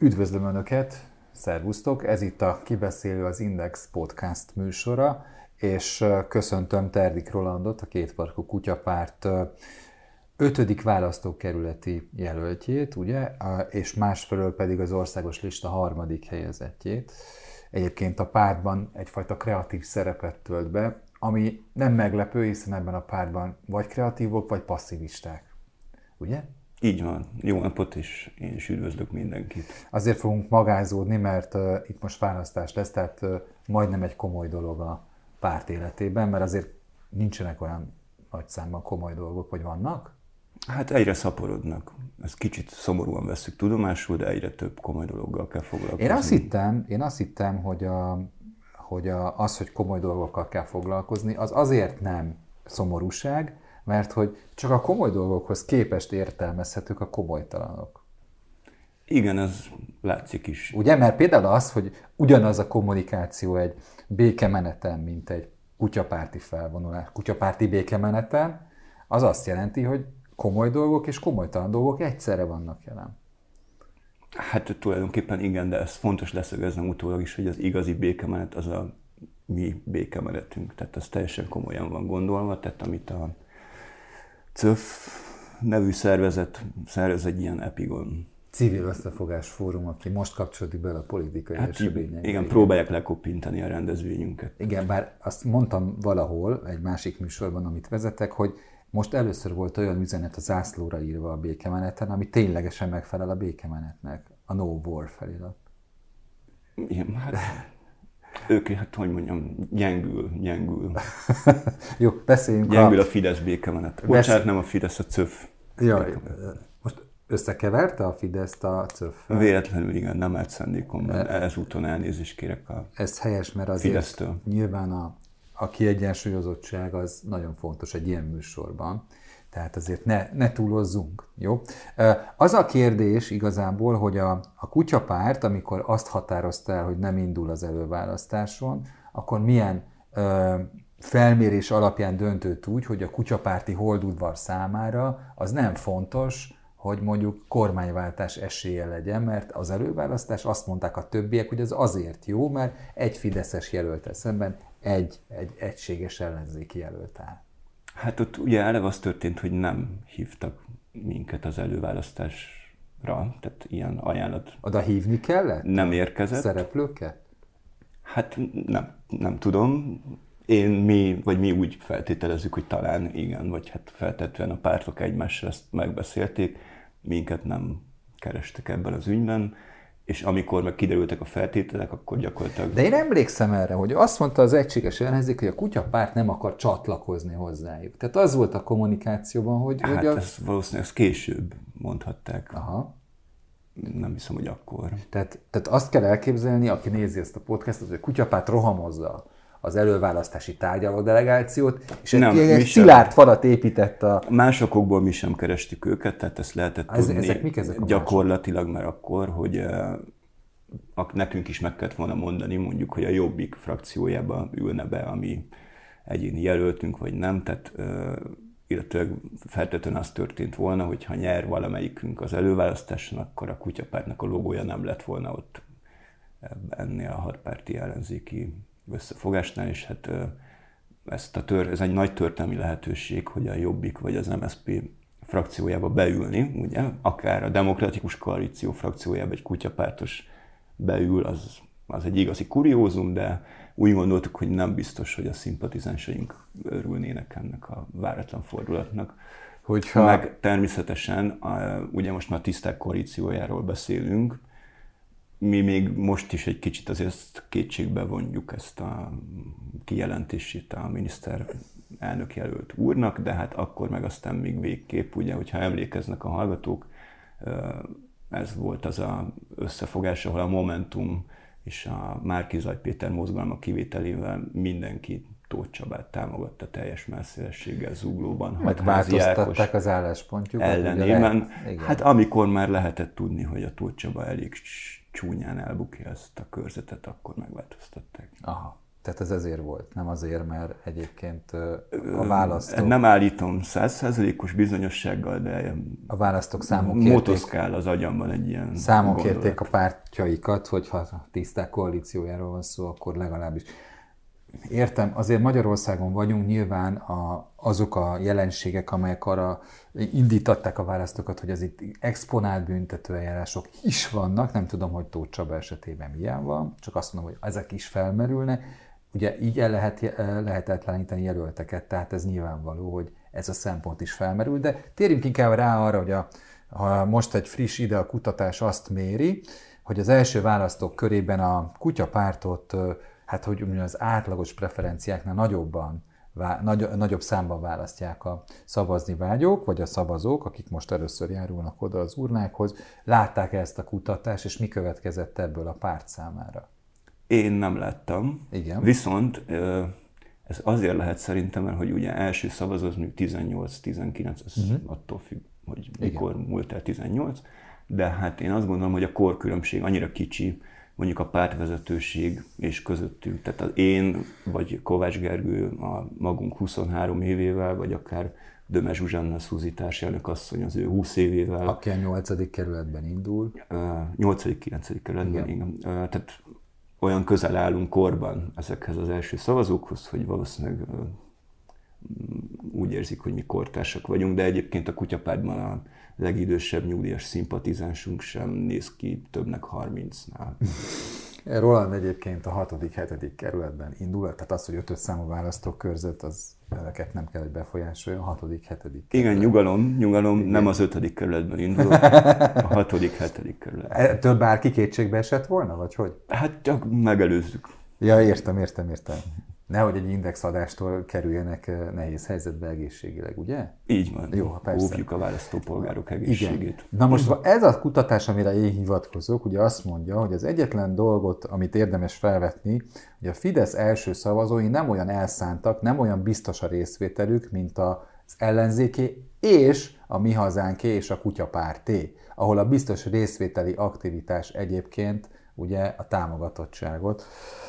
Üdvözlöm Önöket, szervusztok! Ez itt a Kibeszélő az Index podcast műsora, és köszöntöm Terdik Rolandot, a Kétparkú Kutyapárt ötödik választókerületi jelöltjét, ugye, és másfelől pedig az országos lista harmadik helyezettjét. Egyébként a pártban egyfajta kreatív szerepet tölt be, ami nem meglepő, hiszen ebben a pártban vagy kreatívok, vagy passzivisták. Ugye? Így van. Jó napot, és én is üdvözlök mindenkit. Azért fogunk magázódni, mert uh, itt most választás lesz, tehát uh, majdnem egy komoly dolog a párt életében, mert azért nincsenek olyan nagy számban komoly dolgok, hogy vannak? Hát egyre szaporodnak. Ezt kicsit szomorúan veszük tudomásul, de egyre több komoly dologgal kell foglalkozni. Én azt hittem, én azt hittem hogy, a, hogy a, az, hogy komoly dolgokkal kell foglalkozni, az azért nem szomorúság, mert hogy csak a komoly dolgokhoz képest értelmezhetők a komolytalanok. Igen, ez látszik is. Ugye, mert például az, hogy ugyanaz a kommunikáció egy békemeneten, mint egy kutyapárti felvonulás, kutyapárti békemeneten, az azt jelenti, hogy komoly dolgok és komolytalan dolgok egyszerre vannak jelen. Hát tulajdonképpen igen, de ez fontos leszögeznem utólag is, hogy az igazi békemenet az a mi békemenetünk. Tehát ez teljesen komolyan van gondolva, tehát amit a CÖF nevű szervezet szervez egy ilyen epigon. Civil Összefogás Fórum, aki most kapcsolódik bele a politikai hát eseményekbe. Igen, próbálják lekopintani a rendezvényünket. Igen, bár azt mondtam valahol, egy másik műsorban, amit vezetek, hogy most először volt olyan üzenet a zászlóra írva a békemeneten, ami ténylegesen megfelel a békemenetnek, a No War felirat. Igen, hát ők, hát hogy mondjam, gyengül, gyengül. Jó, beszéljünk Gyengül a, a Fidesz békemenet. Bocsánat, nem a Fidesz, a CÖF. Jaj, most összekeverte a Fidesz a cöf Véletlenül igen, nem állt szándékomban. Ezúton elnézést kérek a Ez helyes, mert azért Fidesztől. nyilván a, a kiegyensúlyozottság az nagyon fontos egy ilyen műsorban. Tehát azért ne, ne túlozzunk, jó? Az a kérdés igazából, hogy a, a kutyapárt, amikor azt határozta el, hogy nem indul az előválasztáson, akkor milyen ö, felmérés alapján döntött úgy, hogy a kutyapárti holdudvar számára az nem fontos, hogy mondjuk kormányváltás esélye legyen, mert az előválasztás azt mondták a többiek, hogy az azért jó, mert egy fideszes jelölt szemben egy, egy egységes ellenzéki jelölt áll. Hát ott ugye eleve az történt, hogy nem hívtak minket az előválasztásra, tehát ilyen ajánlat. Oda hívni kellett? Nem érkezett. Szereplőket? Hát nem, nem tudom. Én, mi, vagy mi úgy feltételezzük, hogy talán igen, vagy hát feltetően a pártok egymással ezt megbeszélték, minket nem kerestek ebben az ügyben és amikor meg kiderültek a feltételek, akkor gyakorlatilag... De én emlékszem erre, hogy azt mondta az egységes ellenzék, hogy a kutyapárt nem akar csatlakozni hozzájuk. Tehát az volt a kommunikációban, hogy... Hát hogy a... ezt valószínűleg ezt később mondhatták. Aha. Nem hiszem, hogy akkor. Tehát, tehát azt kell elképzelni, aki nézi ezt a podcastot, hogy a kutyapárt rohamozza az előválasztási tárgyaló delegációt, és nem, egy, egy szilárd falat épített a... Másokból mi sem kerestük őket, tehát ezt lehetett Ez, tudni ezek mik ezek a gyakorlatilag már akkor, hogy uh, nekünk is meg kellett volna mondani, mondjuk, hogy a Jobbik frakciójába ülne be, ami egyéni jelöltünk, vagy nem, tehát uh, illetve feltétlenül az történt volna, hogy ha nyer valamelyikünk az előválasztáson, akkor a kutyapártnak a logója nem lett volna ott ennél a hatpárti ellenzéki összefogásnál, és hát ezt a tör, ez egy nagy történelmi lehetőség, hogy a Jobbik vagy az MSZP frakciójába beülni, ugye, akár a Demokratikus Koalíció frakciójába egy kutyapártos beül, az, az egy igazi kuriózum, de úgy gondoltuk, hogy nem biztos, hogy a szimpatizánsaink örülnének ennek a váratlan fordulatnak. Hogyha... Meg természetesen, ugye most már tiszták koalíciójáról beszélünk, mi még most is egy kicsit azért kétségbe vonjuk ezt a kijelentését a miniszter elnök jelölt úrnak, de hát akkor meg aztán még végképp, ugye, hogyha emlékeznek a hallgatók, ez volt az a összefogás, ahol a Momentum és a Márkizaj Péter mozgalma kivételével mindenki Tóth Csabát támogatta teljes messzélességgel zuglóban. Meg változtatták az álláspontjukat. Ellenében, hát amikor már lehetett tudni, hogy a Tóth Csaba elég csúnyán elbukja ezt a körzetet, akkor megváltoztatták. Aha. Tehát ez ezért volt, nem azért, mert egyébként a választók... Nem állítom százszerzelékos bizonyossággal, de a választók számok motoszkál az agyamban egy ilyen Számok gondolat. kérték a pártjaikat, hogyha tiszták koalíciójáról van szó, akkor legalábbis. Értem, azért Magyarországon vagyunk, nyilván a, azok a jelenségek, amelyek arra indítatták a választókat, hogy ez itt exponált büntetőeljárások is vannak, nem tudom, hogy Tóth Csaba esetében milyen van, csak azt mondom, hogy ezek is felmerülnek, Ugye így el lehet, lehetetleníteni jelölteket, tehát ez nyilvánvaló, hogy ez a szempont is felmerül, de térjünk inkább rá arra, hogy a, ha most egy friss ide a kutatás azt méri, hogy az első választók körében a kutyapártot, hát hogy az átlagos preferenciáknál nagyobban, nagy, nagyobb számban választják a szavazni vágyók, vagy a szavazók, akik most először járulnak oda az urnákhoz, látták ezt a kutatást, és mi következett ebből a párt számára? Én nem láttam. Igen. Viszont ez azért lehet szerintem, mert hogy ugye első szavazó az mondjuk 18-19, ez uh-huh. attól függ, hogy mikor Igen. múlt el 18, de hát én azt gondolom, hogy a korkülönbség annyira kicsi, mondjuk a pártvezetőség és közöttünk. Tehát az én, vagy Kovács Gergő a magunk 23 évével, vagy akár Döme Zsuzsanna Szuzi társelnök asszony az ő 20 évével. Aki a 8. kerületben indul. 8.-9. kerületben, igen. igen. Tehát olyan közel állunk korban ezekhez az első szavazókhoz, hogy valószínűleg úgy érzik, hogy mi kortársak vagyunk, de egyébként a kutyapártban a legidősebb nyugdíjas szimpatizánsunk sem néz ki többnek 30-nál. Roland egyébként a 6.-7. kerületben indul, tehát az, hogy ötös számú választókörzet, az ezeket nem kell, hogy befolyásoljon, a 6 7 Igen, nyugalom, nyugalom, Igen. nem az 5. kerületben indul, a 6 7. kerület. Ettől bárki kétségbe esett volna, vagy hogy? Hát csak megelőzzük. Ja, értem, értem, értem nehogy egy indexadástól kerüljenek eh, nehéz helyzetbe egészségileg, ugye? Így van. Jó, persze. Óvjuk a választópolgárok egészségét. Igen. Na most ez a kutatás, amire én hivatkozok, ugye azt mondja, hogy az egyetlen dolgot, amit érdemes felvetni, hogy a Fidesz első szavazói nem olyan elszántak, nem olyan biztos a részvételük, mint az ellenzéké és a Mi Hazánké és a Kutyapárté, ahol a biztos részvételi aktivitás egyébként ugye a támogatottságot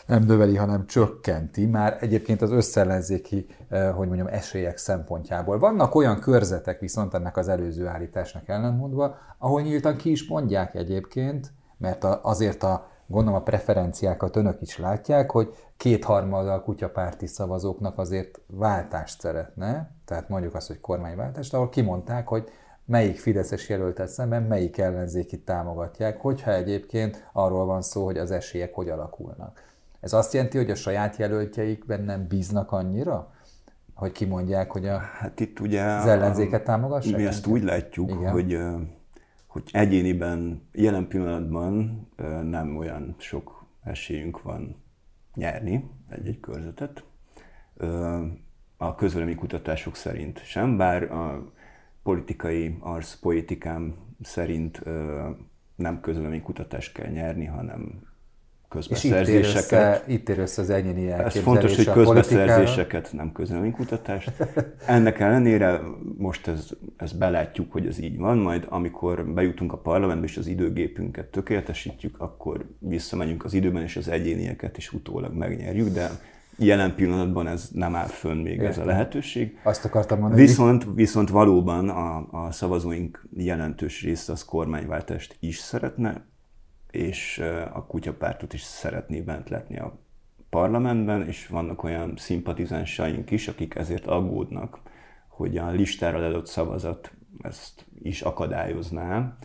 nem növeli, hanem csökkenti, már egyébként az összellenzéki, eh, hogy mondjam, esélyek szempontjából. Vannak olyan körzetek viszont ennek az előző állításnak ellentmondva, ahol nyíltan ki is mondják egyébként, mert azért a gondolom a preferenciákat önök is látják, hogy kétharmada a kutyapárti szavazóknak azért váltást szeretne, tehát mondjuk azt, hogy kormányváltást, ahol kimondták, hogy melyik Fideszes jelöltet szemben melyik ellenzékit támogatják, hogyha egyébként arról van szó, hogy az esélyek hogy alakulnak. Ez azt jelenti, hogy a saját jelöltjeikben nem bíznak annyira, hogy kimondják, hogy a, hát itt ugye az ellenzéket támogassák? Mi ezt úgy látjuk, Igen. hogy, hogy egyéniben jelen pillanatban nem olyan sok esélyünk van nyerni egy-egy körzetet. A közvélemény kutatások szerint sem, bár a politikai arszpoetikám szerint nem közvéleménykutatást kell nyerni, hanem közbeszerzéseket. És itt ér össze, az egyéni Ez fontos, hogy közbeszerzéseket, nem közvéleménykutatást. Ennek ellenére most ez, ez belátjuk, hogy ez így van, majd amikor bejutunk a parlamentbe és az időgépünket tökéletesítjük, akkor visszamegyünk az időben, és az egyénieket is utólag megnyerjük, de Jelen pillanatban ez nem áll fönn még Értem. ez a lehetőség. Azt akartam mondani. Viszont, viszont valóban a, a szavazóink jelentős része az kormányváltást is szeretne, és a kutyapártot is szeretné bent letni a parlamentben, és vannak olyan szimpatizánsaink is, akik ezért aggódnak, hogy a listára adott szavazat ezt is akadályozná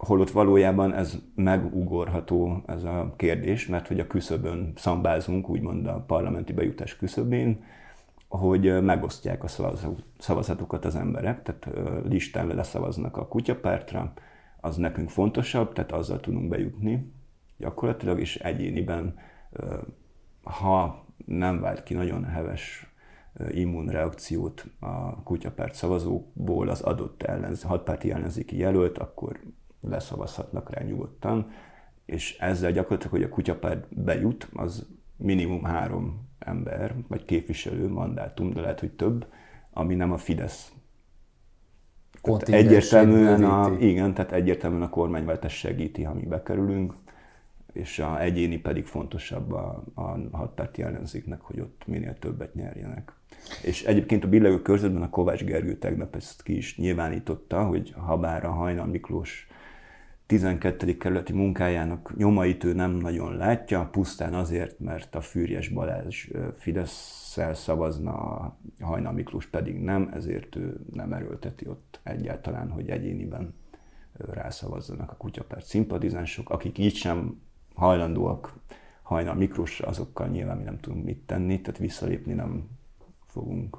holott valójában ez megugorható ez a kérdés, mert hogy a küszöbön szambázunk, úgymond a parlamenti bejutás küszöbén, hogy megosztják a szavazatokat az emberek, tehát listán leszavaznak a kutyapártra, az nekünk fontosabb, tehát azzal tudunk bejutni gyakorlatilag, és egyéniben, ha nem vált ki nagyon heves immunreakciót a kutyapárt szavazókból az adott ellenz, hatpárti ellenzéki jelölt, akkor leszavazhatnak rá nyugodtan, és ezzel gyakorlatilag, hogy a kutyapárt bejut, az minimum három ember, vagy képviselő mandátum, de lehet, hogy több, ami nem a Fidesz. egyértelműen a, igen, tehát egyértelműen a kormányváltás segíti, ha mi bekerülünk, és a egyéni pedig fontosabb a, a hatpárti ellenzéknek, hogy ott minél többet nyerjenek. És egyébként a billegő körzetben a Kovács Gergő tegnap ezt ki is nyilvánította, hogy ha bár a Hajnal Miklós 12. kerületi munkájának nyomait ő nem nagyon látja, pusztán azért, mert a Fűrjes Balázs fidesz szavazna, a Hajnal Miklós pedig nem, ezért ő nem erőlteti ott egyáltalán, hogy egyéniben rászavazzanak a kutyapárt szimpatizánsok, akik így sem hajlandóak Hajnal Miklósra, azokkal nyilván mi nem tudunk mit tenni, tehát visszalépni nem fogunk.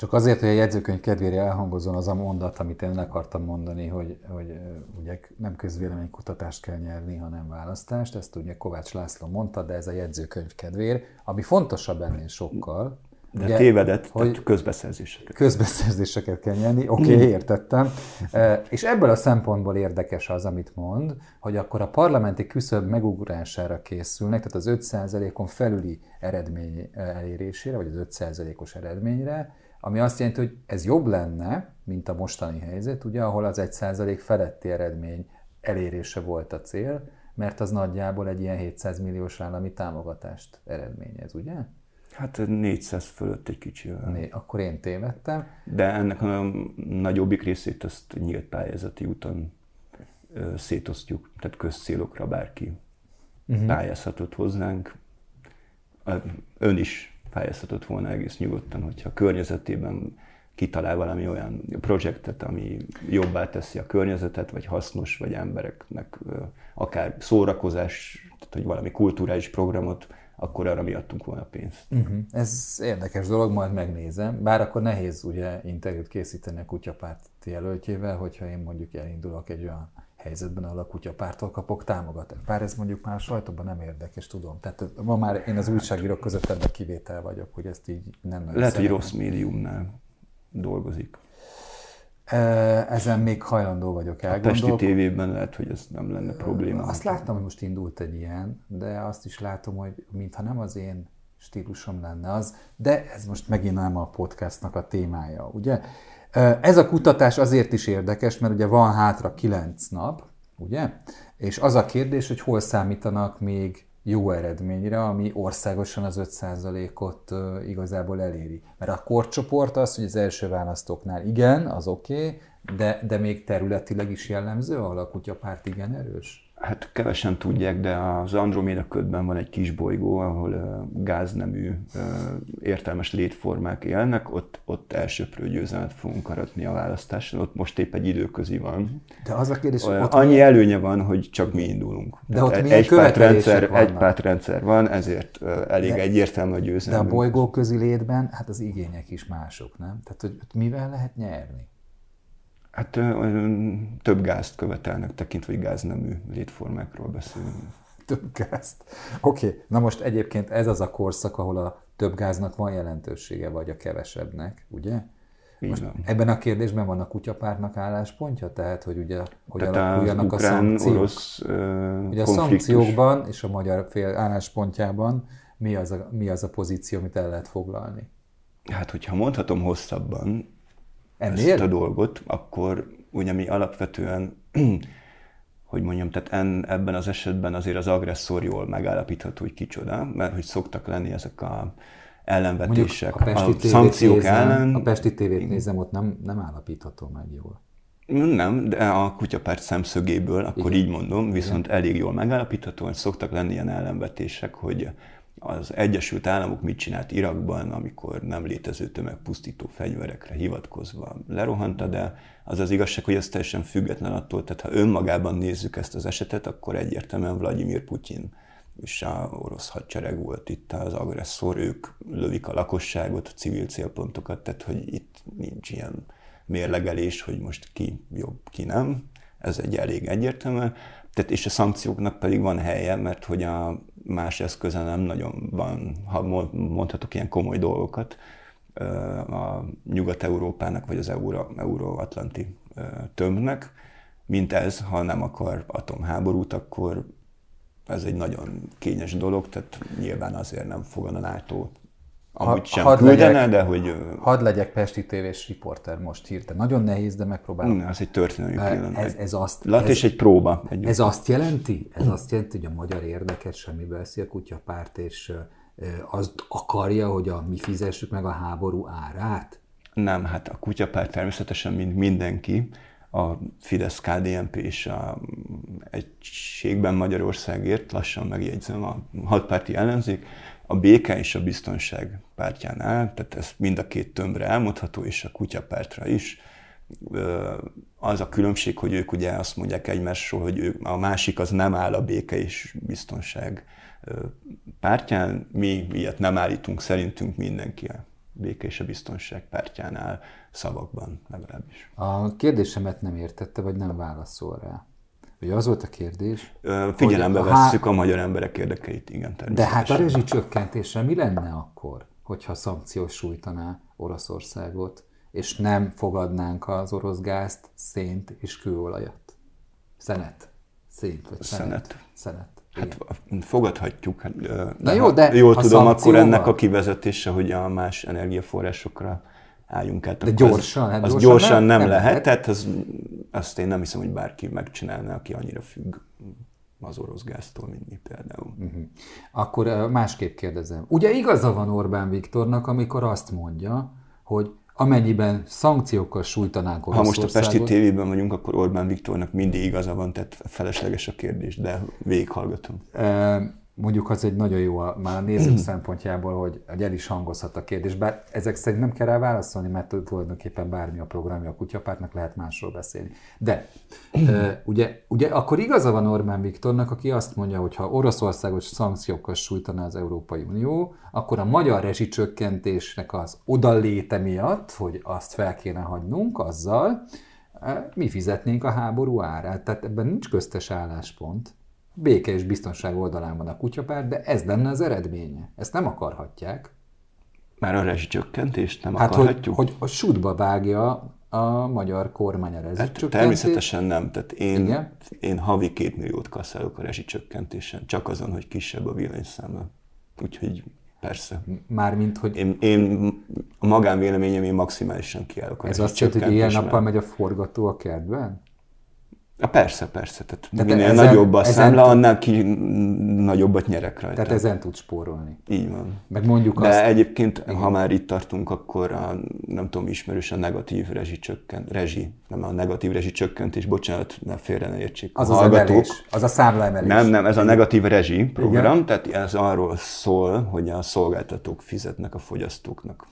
Csak azért, hogy a jegyzőkönyv kedvére elhangozzon az a mondat, amit én akartam mondani, hogy, hogy ugye nem közvéleménykutatást kell nyerni, hanem választást. Ezt ugye Kovács László mondta, de ez a jegyzőkönyv kedvér, ami fontosabb ennél sokkal. De ugye, tévedett, hogy közbeszerzéseket. Közbeszerzéseket kell nyerni, oké, okay, értettem. És ebből a szempontból érdekes az, amit mond, hogy akkor a parlamenti küszöb megugrására készülnek, tehát az 5%-on felüli eredmény elérésére, vagy az 5%-os eredményre, ami azt jelenti, hogy ez jobb lenne, mint a mostani helyzet, ugye, ahol az 1% feletti eredmény elérése volt a cél, mert az nagyjából egy ilyen 700 milliós állami támogatást eredményez, ugye? Hát 400 fölött egy kicsi. Né, akkor én tévedtem. De ennek a nagyobbik részét azt nyílt pályázati úton szétosztjuk, tehát közcélokra bárki uh-huh. pályázhatott hozzánk. Ön is pályázhatott volna egész nyugodtan, hogyha a környezetében kitalál valami olyan projektet, ami jobbá teszi a környezetet, vagy hasznos, vagy embereknek akár szórakozás, tehát hogy valami kulturális programot, akkor arra miattunk volna pénzt. Uh-huh. Ez érdekes dolog, majd megnézem. Bár akkor nehéz ugye interjút készíteni a kutyapárt jelöltjével, hogyha én mondjuk elindulok egy olyan helyzetben, ahol a kutyapártól kapok támogatást. Bár ez mondjuk már a sajtóban nem érdekes, tudom. Tehát ma már én az újságírók között ennek kivétel vagyok, hogy ezt így nem nagyon Lehet, szeretem. hogy rossz médiumnál dolgozik. Ezen még hajlandó vagyok elgondolkodni. A Pesti tévében lehet, hogy ez nem lenne probléma. Azt láttam, hogy most indult egy ilyen, de azt is látom, hogy mintha nem az én stílusom lenne az, de ez most megint nem a podcastnak a témája, ugye? Ez a kutatás azért is érdekes, mert ugye van hátra kilenc nap, ugye? És az a kérdés, hogy hol számítanak még jó eredményre, ami országosan az 5%-ot igazából eléri. Mert a korcsoport az, hogy az első választóknál igen, az oké, okay, de, de még területileg is jellemző, ahol a kutyapárt igen erős? Hát kevesen tudják, de az Androméda ködben van egy kis bolygó, ahol gáznemű értelmes létformák élnek, ott, ott elsőprő győzelmet fogunk aratni a választáson, ott most épp egy időközi van. De az a kérdés, hogy ott Annyi milyen... előnye van, hogy csak mi indulunk. De ott egy pártrendszer, egy pártrendszer van, ezért elég de, egyértelmű a győzelem. De a bolygó közi létben, hát az igények is mások, nem? Tehát, hogy mivel lehet nyerni? Hát több gázt követelnek, tekintve, hogy gáznemű létformákról beszélünk. Több gázt. Oké, okay. na most egyébként ez az a korszak, ahol a több gáznak van jelentősége, vagy a kevesebbnek, ugye? Most ebben a kérdésben van a kutyapártnak álláspontja? Tehát, hogy ugye, hogy Tehát alakuljanak a szankciók? Orosz, uh, ugye a szankciókban és a magyar fél álláspontjában mi az, a, mi az a pozíció, amit el lehet foglalni? Hát, hogyha mondhatom hosszabban, Ennél? ezt a dolgot, akkor ugye mi alapvetően, hogy mondjam, tehát en, ebben az esetben azért az agresszor jól megállapítható, hogy kicsoda, mert hogy szoktak lenni ezek a ellenvetések, a, a szankciók nézem, ellen. A Pesti tévét nézem, ott nem, nem állapítható meg jól. Nem, de a kutyapárt szemszögéből, akkor Igen. így mondom, viszont Igen. elég jól megállapítható, hogy szoktak lenni ilyen ellenvetések, hogy az Egyesült Államok mit csinált Irakban, amikor nem létező tömegpusztító fegyverekre hivatkozva lerohanta, de az az igazság, hogy ez teljesen független attól, tehát ha önmagában nézzük ezt az esetet, akkor egyértelműen Vladimir Putyin és a orosz hadsereg volt itt az agresszor, ők lövik a lakosságot, a civil célpontokat, tehát hogy itt nincs ilyen mérlegelés, hogy most ki jobb, ki nem. ez egy elég egyértelmű. Tehát, és a szankcióknak pedig van helye, mert hogy a más eszköze nem nagyon van, ha mondhatok ilyen komoly dolgokat, a Nyugat-Európának vagy az Euró-Atlanti tömbnek, mint ez, ha nem akar atomháborút, akkor ez egy nagyon kényes dolog, tehát nyilván azért nem fog a NATO amúgy sem had küldene, legyek, de hogy... Hadd legyek Pesti tévés riporter most hirtelen. Nagyon nehéz, de megpróbálom. Na, ez egy történelmi pillanat. Ez, ez azt, Lat és egy próba. Egy ez azt jelenti, ez azt jelenti, hogy a magyar érdeket semmi veszi a kutyapárt, és azt akarja, hogy a mi fizessük meg a háború árát? Nem, hát a kutyapárt természetesen, mint mindenki, a fidesz KDNP és a egységben Magyarországért, lassan megjegyzem a hatpárti ellenzék, a béke és a biztonság pártjánál, tehát ez mind a két tömbre elmondható, és a kutyapártra is. Az a különbség, hogy ők ugye azt mondják egymásról, hogy ők, a másik az nem áll a béke és biztonság pártján, mi ilyet nem állítunk szerintünk mindenki a béke és a biztonság pártjánál szavakban legalábbis. A kérdésemet nem értette, vagy nem válaszol rá. Ugye az volt a kérdés. Figyelembe vesszük a magyar emberek érdekeit, igen. De hát a rezsicsökkentésre mi lenne akkor, hogyha szankciós sújtaná Oroszországot, és nem fogadnánk az orosz gázt, szént és kőolajat? Szenet. Szént vagy szenet. Szenet. szenet. Hát fogadhatjuk. Hát, Na jó, de jól tudom, akkor ennek a kivezetése, hogy a más energiaforrásokra álljunk át. De gyorsan? Hát az, az gyorsan, gyorsan nem, nem lehet, lehet. tehát az, azt én nem hiszem, hogy bárki megcsinálna, aki annyira függ az orosz gáztól, mint mi például. Uh-huh. Akkor másképp kérdezem. Ugye igaza van Orbán Viktornak, amikor azt mondja, hogy amennyiben szankciókkal sújtanánk Oroszországot... Ha most a Pesti tévében vagyunk, akkor Orbán Viktornak mindig igaza van, tehát felesleges a kérdés, de végighallgatom. E- mondjuk az egy nagyon jó a, már a nézők szempontjából, hogy, hogy el is hangozhat a kérdés, bár ezek szerint nem kell rá válaszolni, mert tulajdonképpen bármi a programja a kutyapártnak, lehet másról beszélni. De ugye, ugye akkor igaza van Orbán Viktornak, aki azt mondja, hogy ha Oroszországos szankciókkal sújtaná az Európai Unió, akkor a magyar rezsicsökkentésnek az odaléte miatt, hogy azt fel kéne hagynunk, azzal mi fizetnénk a háború árát. Tehát ebben nincs köztes álláspont béke és biztonság oldalán van a kutyapárt, de ez lenne az eredménye. Ezt nem akarhatják. Már a rezsicsökkentést nem hát akarhatjuk? Hogy, hogy a sútba vágja a magyar kormány a rezsicsökkentést. Hát természetesen nem. Tehát én, Igen? én havi két milliót kasszálok a rezsicsökkentésen, csak azon, hogy kisebb a villanyszáma. Úgyhogy persze. Mármint, hogy... Én, én a magánvéleményem, én maximálisan kiállok Ez azt jelenti, hogy ilyen nappal megy a forgató a kertben? Ja, persze, persze. Tehát, Tehát minél ezen, nagyobb a számla, annál ki nagyobbat nyerek rajta. Tehát ezen tud spórolni. Így van. Meg mondjuk De azt... egyébként, igen. ha már itt tartunk, akkor a, nem tudom, ismerős a negatív rezsi csökkent, rezsi, nem a negatív rezsi csökkentés, bocsánat, ne félre ne értsék. Az a az emelés, az a számlaemelés. Nem, nem, ez a negatív rezsi program, igen. tehát ez arról szól, hogy a szolgáltatók fizetnek a fogyasztóknak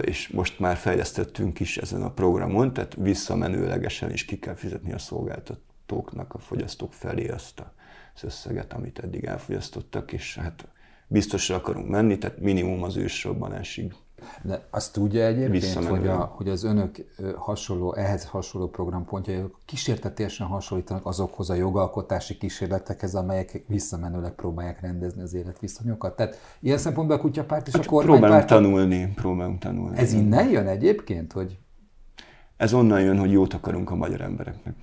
és most már fejlesztettünk is ezen a programon, tehát visszamenőlegesen is ki kell fizetni a szolgáltatóknak, a fogyasztók felé azt az összeget, amit eddig elfogyasztottak, és hát biztosra akarunk menni, tehát minimum az ősrobbanásig de azt tudja egyébként, hogy, a, hogy az önök hasonló, ehhez hasonló programpontjai kísértetésen hasonlítanak azokhoz a jogalkotási kísérletekhez, amelyek visszamenőleg próbálják rendezni az életviszonyokat. Tehát ilyen szempontból a kutyapárt és hát a kormánypárt... Próbálunk tanulni, próbálunk tanulni. Ez innen jön egyébként, hogy... Ez onnan jön, hogy jót akarunk a magyar embereknek.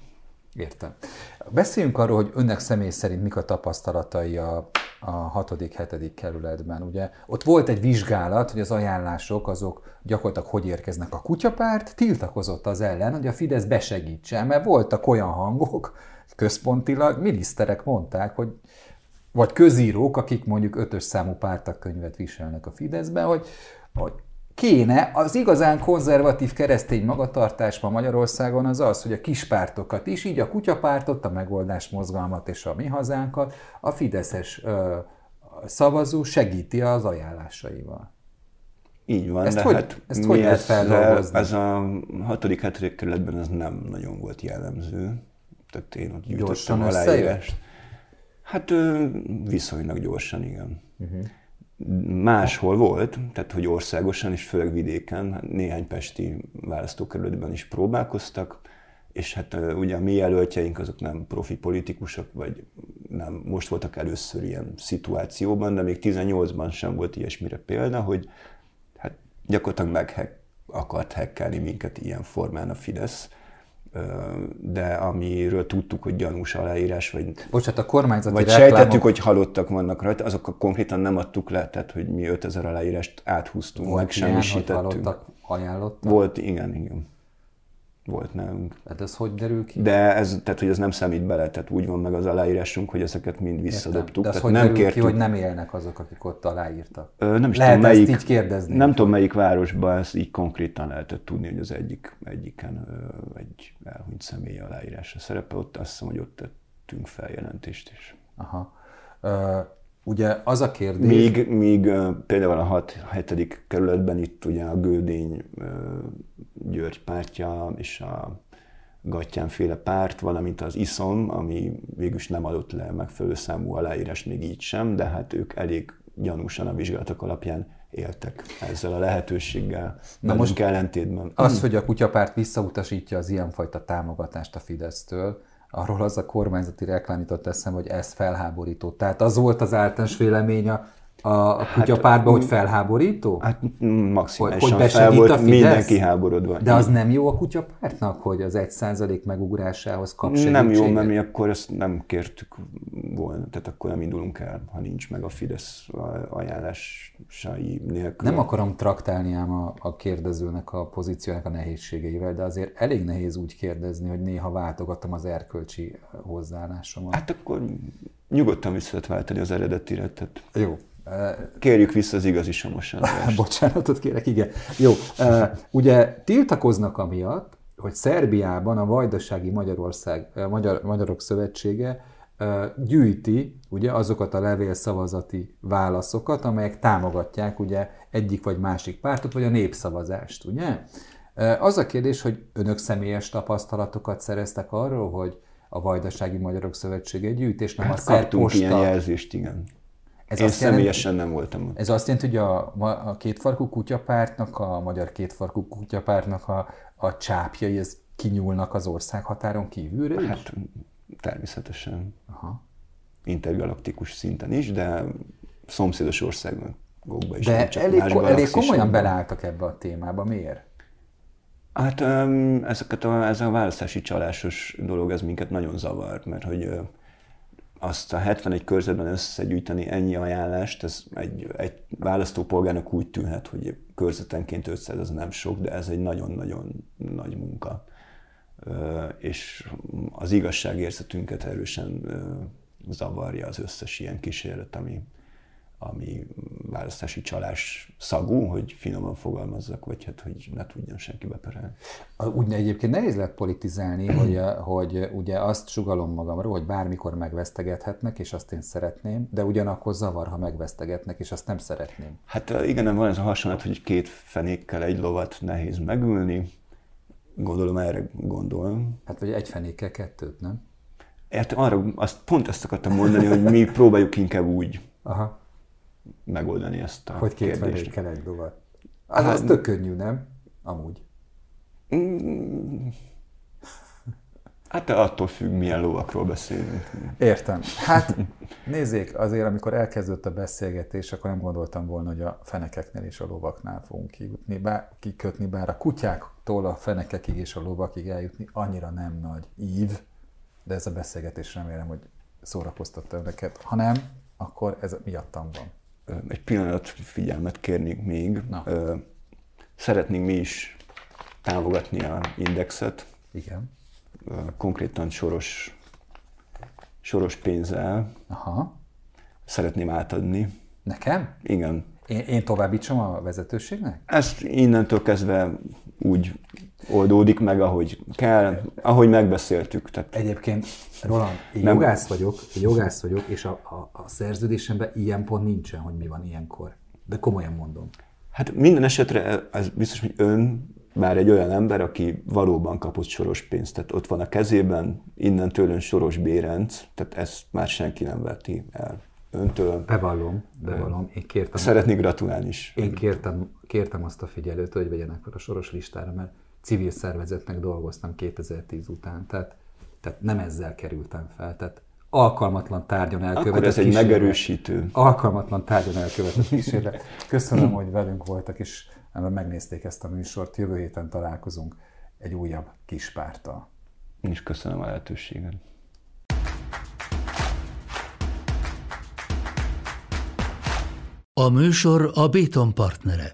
Értem. Beszéljünk arról, hogy önnek személy szerint mik a tapasztalatai a, a 6.-7. kerületben. Ugye ott volt egy vizsgálat, hogy az ajánlások azok gyakorlatilag hogy érkeznek. A kutyapárt tiltakozott az ellen, hogy a Fidesz besegítsen, mert voltak olyan hangok, központilag miniszterek mondták, hogy vagy közírók, akik mondjuk ötös számú pártakönyvet viselnek a Fideszben, hogy, hogy kéne, az igazán konzervatív keresztény magatartás ma Magyarországon az az, hogy a kispártokat is, így a kutyapártot, a megoldás mozgalmat és a mi hazánkat a fideszes ö, szavazó segíti az ajánlásaival. Így van, ezt de hogy, hát ezt hogy lehet feldolgozni? Ez a hatodik, hetedik kerületben ez nem nagyon volt jellemző. Tehát én ott gyűjtöttem aláírást. Hát viszonylag gyorsan, igen. Uh-huh máshol volt, tehát hogy országosan és főleg vidéken, néhány pesti választókerületben is próbálkoztak, és hát ugye a mi jelöltjeink azok nem profi politikusok, vagy nem most voltak először ilyen szituációban, de még 18-ban sem volt ilyesmire példa, hogy hát gyakorlatilag meg akart hekkelni minket ilyen formán a Fidesz, de amiről tudtuk, hogy gyanús aláírás, vagy, Bocsát, a kormányzati vagy reklámok... sejtettük, hogy halottak vannak rajta, azok konkrétan nem adtuk le, tehát hogy mi 5000 aláírást áthúztunk, Volt meg semmisítettünk. Halottak ajánlottak? Volt, igen, igen volt nálunk. Hát ez hogy derül ki? De ez, tehát, hogy ez nem számít bele, tehát úgy van meg az aláírásunk, hogy ezeket mind visszadobtuk. De az tehát hogy nem derül kértük... ki, hogy nem élnek azok, akik ott aláírtak? Ö, nem is Lehet tudom, melyik, ezt így kérdezni? Nem tudom, melyik városban ezt így konkrétan lehetett tudni, hogy az egyik, egyiken ö, egy elhunyt személy aláírása szerepel. Ott azt hiszem, hogy ott tettünk feljelentést is. Aha. Ö, Ugye az a kérdés... Míg, míg például a 6 7. kerületben itt ugye a Gődény György pártja és a Gattyánféle párt, valamint az ISZOM, ami végülis nem adott le megfelelő számú aláírás még így sem, de hát ők elég gyanúsan a vizsgálatok alapján éltek ezzel a lehetőséggel. Na most ellentétben. Az, hogy a kutyapárt visszautasítja az ilyenfajta támogatást a Fidesztől, arról az a kormányzati reklám jutott eszembe, hogy ez felháborító. Tehát az volt az általános vélemény a a, a kutyapártban, hát, hogy felháborító? Hát maximálisan hogy, hogy fel volt a Fidesz? mindenki háborodva. De az nem jó a kutyapártnak, hogy az egy százalék megugrásához kap segítséget? Nem jó, mert mi akkor ezt nem kértük volna, tehát akkor nem indulunk el, ha nincs meg a Fidesz ajánlásai nélkül. Nem akarom traktálni ám a, a kérdezőnek a pozíciónak a nehézségeivel, de azért elég nehéz úgy kérdezni, hogy néha váltogatom az erkölcsi hozzáállásomat. Hát akkor nyugodtan vissza váltani az eredetire. Tehát... Jó, Kérjük vissza az igazi Samos Bocsánatot kérek, igen. Jó, ugye tiltakoznak amiatt, hogy Szerbiában a Vajdasági Magyarország, Magyar, Magyarok Szövetsége gyűjti ugye azokat a levélszavazati válaszokat, amelyek támogatják ugye egyik vagy másik pártot, vagy a népszavazást, ugye? Az a kérdés, hogy önök személyes tapasztalatokat szereztek arról, hogy a Vajdasági Magyarok Szövetsége gyűjt, és nem hát a szerb posta... ilyen jelzést, igen. Ez Én azt személyesen jelenti, nem voltam ott. Ez azt jelenti, hogy a, a kétfarkú kutyapártnak, a magyar kétfarkú kutyapártnak a, a csápjai ez kinyúlnak az ország határon kívülre is? Hát természetesen. Aha. Intergalaktikus szinten is, de szomszédos országban is. De elég, ko- elég komolyan beleálltak ebbe a témába. Miért? Hát ezeket a, ez a választási csalásos dolog, ez minket nagyon zavart, mert hogy azt a 71 körzetben összegyűjteni ennyi ajánlást, ez egy, egy választópolgárnak úgy tűnhet, hogy körzetenként 500 az nem sok, de ez egy nagyon-nagyon nagy munka. És az igazságérzetünket erősen zavarja az összes ilyen kísérlet, ami, ami választási csalás szagú, hogy finoman fogalmazzak, vagy hát, hogy ne tudjon senki beperelni. Úgy egyébként nehéz lehet politizálni, hogy, hogy ugye azt sugalom magamról, hogy bármikor megvesztegethetnek, és azt én szeretném, de ugyanakkor zavar, ha megvesztegetnek, és azt nem szeretném. Hát igen, nem van ez a hasonlat, hogy két fenékkel egy lovat nehéz megülni. Gondolom erre gondolom. Hát vagy egy fenékkel kettőt, nem? Hát arra, azt, pont ezt akartam mondani, hogy mi próbáljuk inkább úgy. Aha megoldani ezt a Hogy két kérdést. kell egy lovat. Az, hát, az tök könnyű, nem? Amúgy. Mm, hát attól függ, milyen lovakról beszélünk. Értem. Hát nézzék, azért amikor elkezdődött a beszélgetés, akkor nem gondoltam volna, hogy a fenekeknél és a lovaknál fogunk kijutni, bár, kikötni, bár a kutyáktól a fenekekig és a lovakig eljutni annyira nem nagy ív, de ez a beszélgetés remélem, hogy szórakoztatta önöket. Ha nem, akkor ez miattam van egy pillanat figyelmet kérnék még. Na. Szeretnénk mi is támogatni a indexet. Igen. Konkrétan soros, soros pénzzel. Aha. Szeretném átadni. Nekem? Igen. Én, én továbbítsam a vezetőségnek? Ezt innentől kezdve úgy oldódik meg, ahogy kell, ahogy megbeszéltük. Tehát Egyébként, Roland, én nem... jogász vagyok, én jogász vagyok, és a, a, a szerződésemben ilyen pont nincsen, hogy mi van ilyenkor. De komolyan mondom. Hát minden esetre ez biztos, hogy ön már egy olyan ember, aki valóban kapott soros pénzt, tehát ott van a kezében, innen tőlön soros bérenc, tehát ezt már senki nem veti el öntől. Bevallom, bevallom. Én kértem. Szeretnék gratulálni is. Én kértem, kértem azt a figyelőt, hogy vegyenek fel a soros listára, mert civil szervezetnek dolgoztam 2010 után, tehát, tehát nem ezzel kerültem fel. Tehát alkalmatlan tárgyon elkövetett Akkor ez egy kísérlet. megerősítő. Alkalmatlan tárgyon elkövetett kísérlet. Köszönöm, hogy velünk voltak, és megnézték ezt a műsort. Jövő héten találkozunk egy újabb kis pártal. Én is köszönöm a lehetőséget. A műsor a Béton partnere.